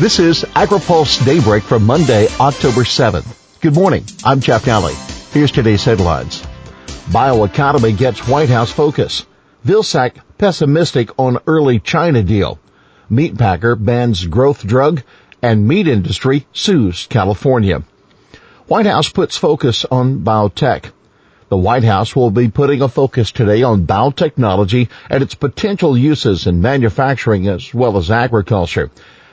This is AgriPulse Daybreak for Monday, October 7th. Good morning. I'm Jeff Nalley. Here's today's headlines. Bioeconomy gets White House focus. Vilsack pessimistic on early China deal. Meatpacker bans growth drug and meat industry sues California. White House puts focus on biotech. The White House will be putting a focus today on biotechnology and its potential uses in manufacturing as well as agriculture.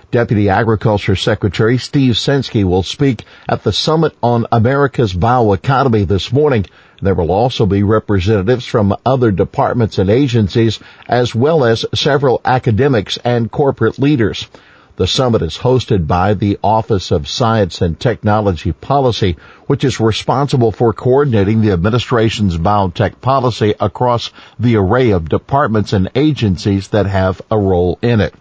Deputy Agriculture Secretary Steve Censky will speak at the Summit on America's Bioeconomy this morning. There will also be representatives from other departments and agencies as well as several academics and corporate leaders. The summit is hosted by the Office of Science and Technology Policy, which is responsible for coordinating the administration's biotech policy across the array of departments and agencies that have a role in it.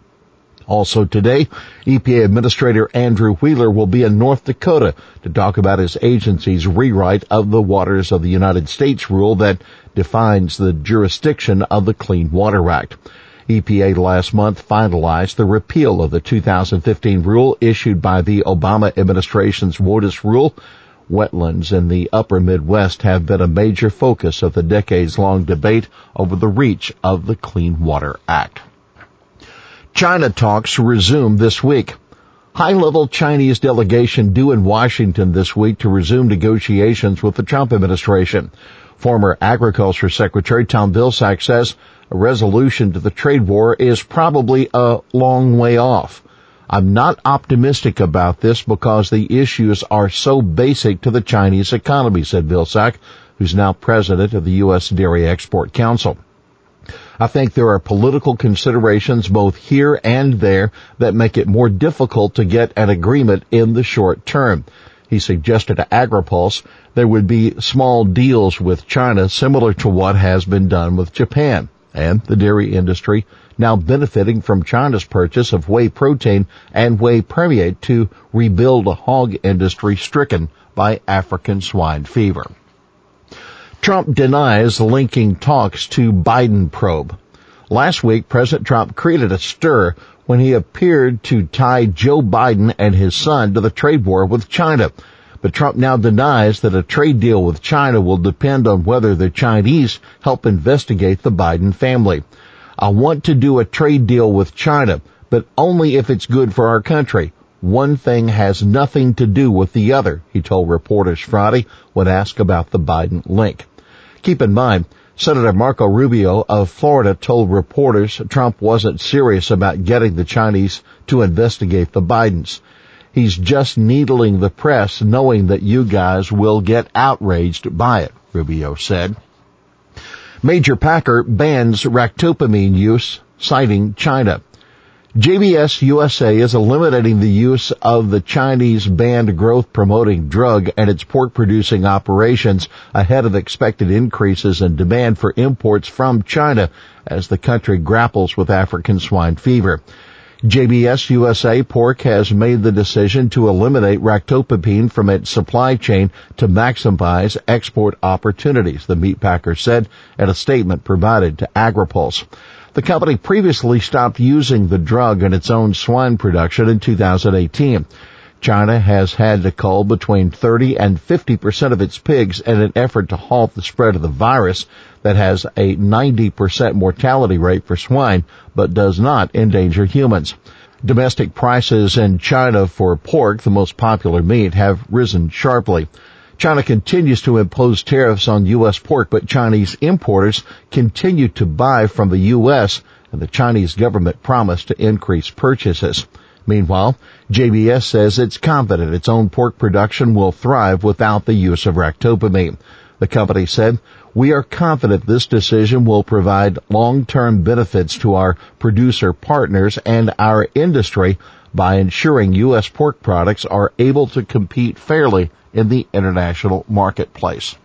Also today, EPA Administrator Andrew Wheeler will be in North Dakota to talk about his agency's rewrite of the Waters of the United States rule that defines the jurisdiction of the Clean Water Act. EPA last month finalized the repeal of the 2015 rule issued by the Obama administration's WOTUS rule. Wetlands in the upper Midwest have been a major focus of the decades long debate over the reach of the Clean Water Act. China talks resume this week. High-level Chinese delegation due in Washington this week to resume negotiations with the Trump administration. Former Agriculture Secretary Tom Vilsack says a resolution to the trade war is probably a long way off. I'm not optimistic about this because the issues are so basic to the Chinese economy, said Vilsack, who's now president of the U.S. Dairy Export Council. I think there are political considerations both here and there that make it more difficult to get an agreement in the short term. He suggested to AgriPulse there would be small deals with China similar to what has been done with Japan and the dairy industry now benefiting from China's purchase of whey protein and whey permeate to rebuild a hog industry stricken by African swine fever. Trump denies linking talks to Biden probe. Last week, President Trump created a stir when he appeared to tie Joe Biden and his son to the trade war with China. But Trump now denies that a trade deal with China will depend on whether the Chinese help investigate the Biden family. I want to do a trade deal with China, but only if it's good for our country. One thing has nothing to do with the other, he told reporters Friday when asked about the Biden link. Keep in mind, Senator Marco Rubio of Florida told reporters Trump wasn't serious about getting the Chinese to investigate the Bidens. He's just needling the press knowing that you guys will get outraged by it, Rubio said. Major Packer bans ractopamine use, citing China. JBS USA is eliminating the use of the Chinese banned growth promoting drug and its pork producing operations ahead of expected increases in demand for imports from China as the country grapples with African swine fever. JBS USA Pork has made the decision to eliminate ractopamine from its supply chain to maximize export opportunities, the meatpacker said in a statement provided to AgriPulse. The company previously stopped using the drug in its own swine production in 2018. China has had to cull between 30 and 50% of its pigs in an effort to halt the spread of the virus that has a 90% mortality rate for swine but does not endanger humans. Domestic prices in China for pork, the most popular meat, have risen sharply. China continues to impose tariffs on U.S. pork, but Chinese importers continue to buy from the U.S. and the Chinese government promised to increase purchases. Meanwhile, JBS says it's confident its own pork production will thrive without the use of ractopamine. The company said, we are confident this decision will provide long-term benefits to our producer partners and our industry by ensuring U.S. pork products are able to compete fairly in the international marketplace.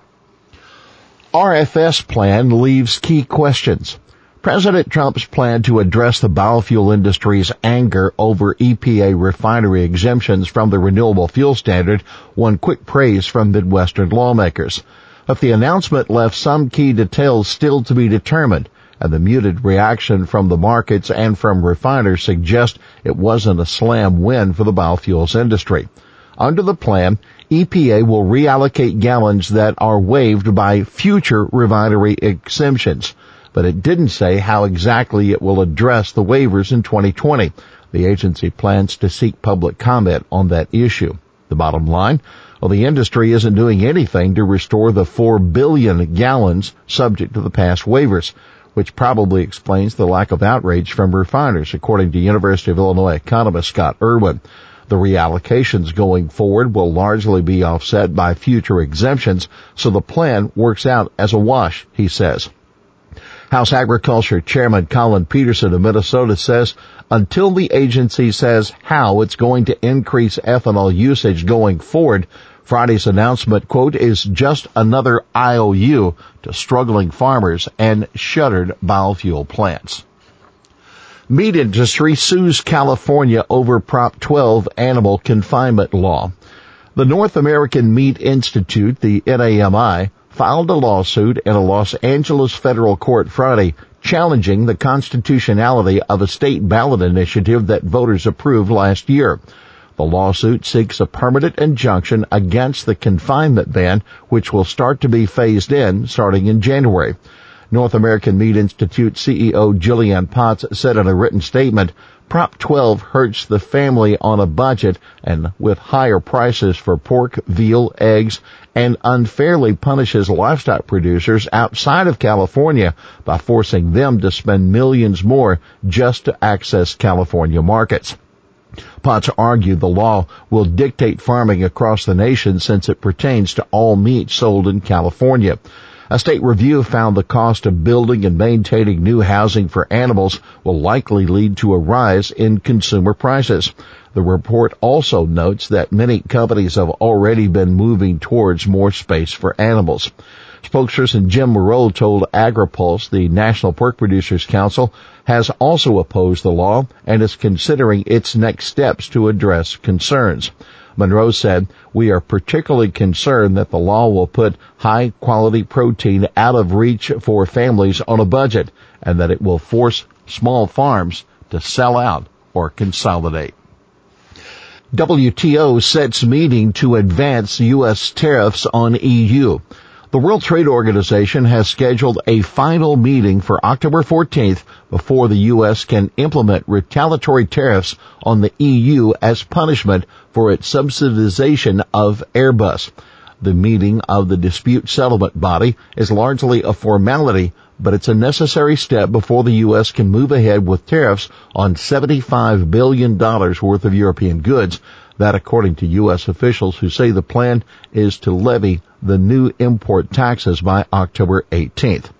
RFS plan leaves key questions. President Trump's plan to address the biofuel industry's anger over EPA refinery exemptions from the renewable fuel standard won quick praise from Midwestern lawmakers. But the announcement left some key details still to be determined and the muted reaction from the markets and from refiners suggest it wasn't a slam win for the biofuels industry. Under the plan, EPA will reallocate gallons that are waived by future refinery exemptions, but it didn't say how exactly it will address the waivers in 2020. The agency plans to seek public comment on that issue. The bottom line, well, the industry isn't doing anything to restore the 4 billion gallons subject to the past waivers which probably explains the lack of outrage from refiners, according to University of Illinois economist Scott Irwin. The reallocations going forward will largely be offset by future exemptions, so the plan works out as a wash, he says. House Agriculture Chairman Collin Peterson of Minnesota says until the agency says how it's going to increase ethanol usage going forward, Friday's announcement, quote, is just another IOU to struggling farmers and shuttered biofuel plants. Meat industry sues California over Prop 12 animal confinement law. The North American Meat Institute, the NAMI, filed a lawsuit in a Los Angeles federal court Friday challenging the constitutionality of a state ballot initiative that voters approved last year. The lawsuit seeks a permanent injunction against the confinement ban, which will start to be phased in starting in January. North American Meat Institute CEO Julie Anna Potts said in a written statement, Prop 12 hurts the family on a budget and with higher prices for pork, veal, eggs, and unfairly punishes livestock producers outside of California by forcing them to spend millions more just to access California markets. Potts argued the law will dictate farming across the nation since it pertains to all meat sold in California. A state review found the cost of building and maintaining new housing for animals will likely lead to a rise in consumer prices. The report also notes that many companies have already been moving towards more space for animals. Spokesperson Jim Monroe told AgriPulse the National Pork Producers Council has also opposed the law and is considering its next steps to address concerns. Monroe said, we are particularly concerned that the law will put high quality protein out of reach for families on a budget and that it will force small farms to sell out or consolidate. WTO sets meeting to advance U.S. tariffs on EU. The World Trade Organization has scheduled a final meeting for October 14th before the U.S. can implement retaliatory tariffs on the EU as punishment for its subsidization of Airbus. The meeting of the dispute settlement body is largely a formality, but it's a necessary step before the U.S. can move ahead with tariffs on $75 billion worth of European goods. That according to U.S. officials who say the plan is to levy the new import taxes by October 18th.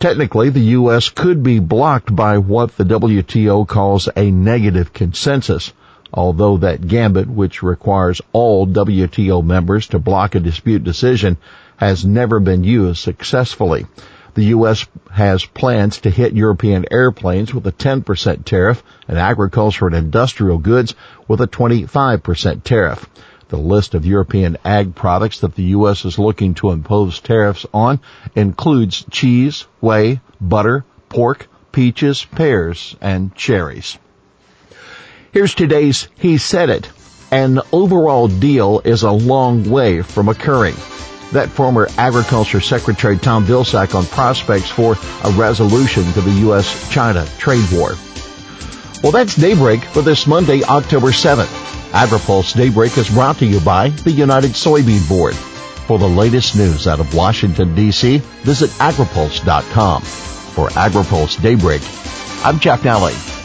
Technically, the U.S. could be blocked by what the WTO calls a negative consensus, although that gambit, which requires all WTO members to block a dispute decision, has never been used successfully. The U.S. has plans to hit European airplanes with a 10% tariff and agriculture and industrial goods with a 25% tariff. The list of European ag products that the U.S. is looking to impose tariffs on includes cheese, whey, butter, pork, peaches, pears, and cherries. Here's today's He Said It. An overall deal is a long way from occurring. That former Agriculture Secretary Tom Vilsack on prospects for a resolution to the U.S.-China trade war. Well, that's Daybreak for this Monday, October 7th. AgriPulse Daybreak is brought to you by the United Soybean Board. For the latest news out of Washington, D.C., visit agripulse.com. For AgriPulse Daybreak, I'm Jeff Nalley.